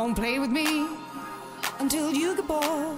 And play with me until you get bored.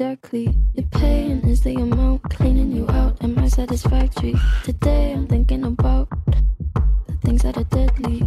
Exactly. Your pain is the amount cleaning you out. Am I satisfactory? Today I'm thinking about the things that are deadly.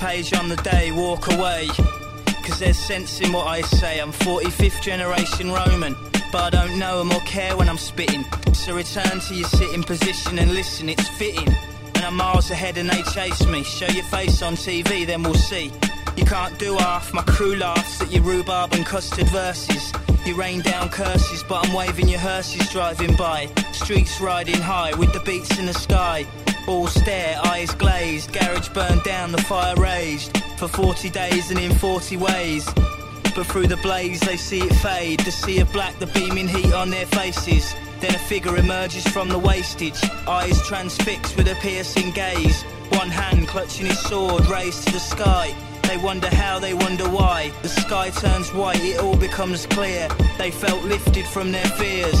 Page on the day, walk away. Cause there's sense in what I say. I'm 45th generation Roman, but I don't know 'em or care when I'm spitting. So return to your sitting position and listen, it's fitting. And I'm miles ahead and they chase me. Show your face on TV, then we'll see. You can't do half, my crew laughs at your rhubarb and custard verses. You rain down curses, but I'm waving your hearses driving by. Streets riding high with the beats in the sky. All stare, eyes glazed, garage burned down, the fire raged. For 40 days and in 40 ways. But through the blaze they see it fade, the sea of black, the beaming heat on their faces. Then a figure emerges from the wastage, eyes transfixed with a piercing gaze. One hand clutching his sword raised to the sky. They wonder how, they wonder why. The sky turns white, it all becomes clear. They felt lifted from their fears.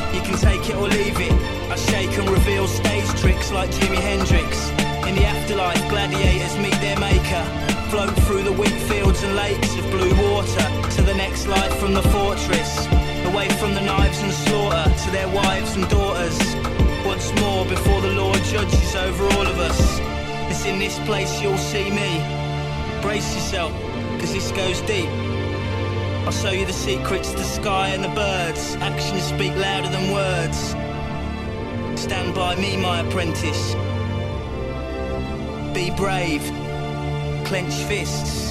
You can take it or leave it. I shake and reveal stage tricks like Jimi Hendrix. In the afterlife, gladiators meet their maker. Float through the wheat fields and lakes of blue water to the next life from the fortress. Away from the knives and slaughter to their wives and daughters. Once more before the Lord judges over all of us. It's in this place you'll see me. Brace yourself, cause this goes deep. I'll show you the secrets, the sky and the birds. Actions speak louder than words. Stand by me, my apprentice. Be brave. Clench fists.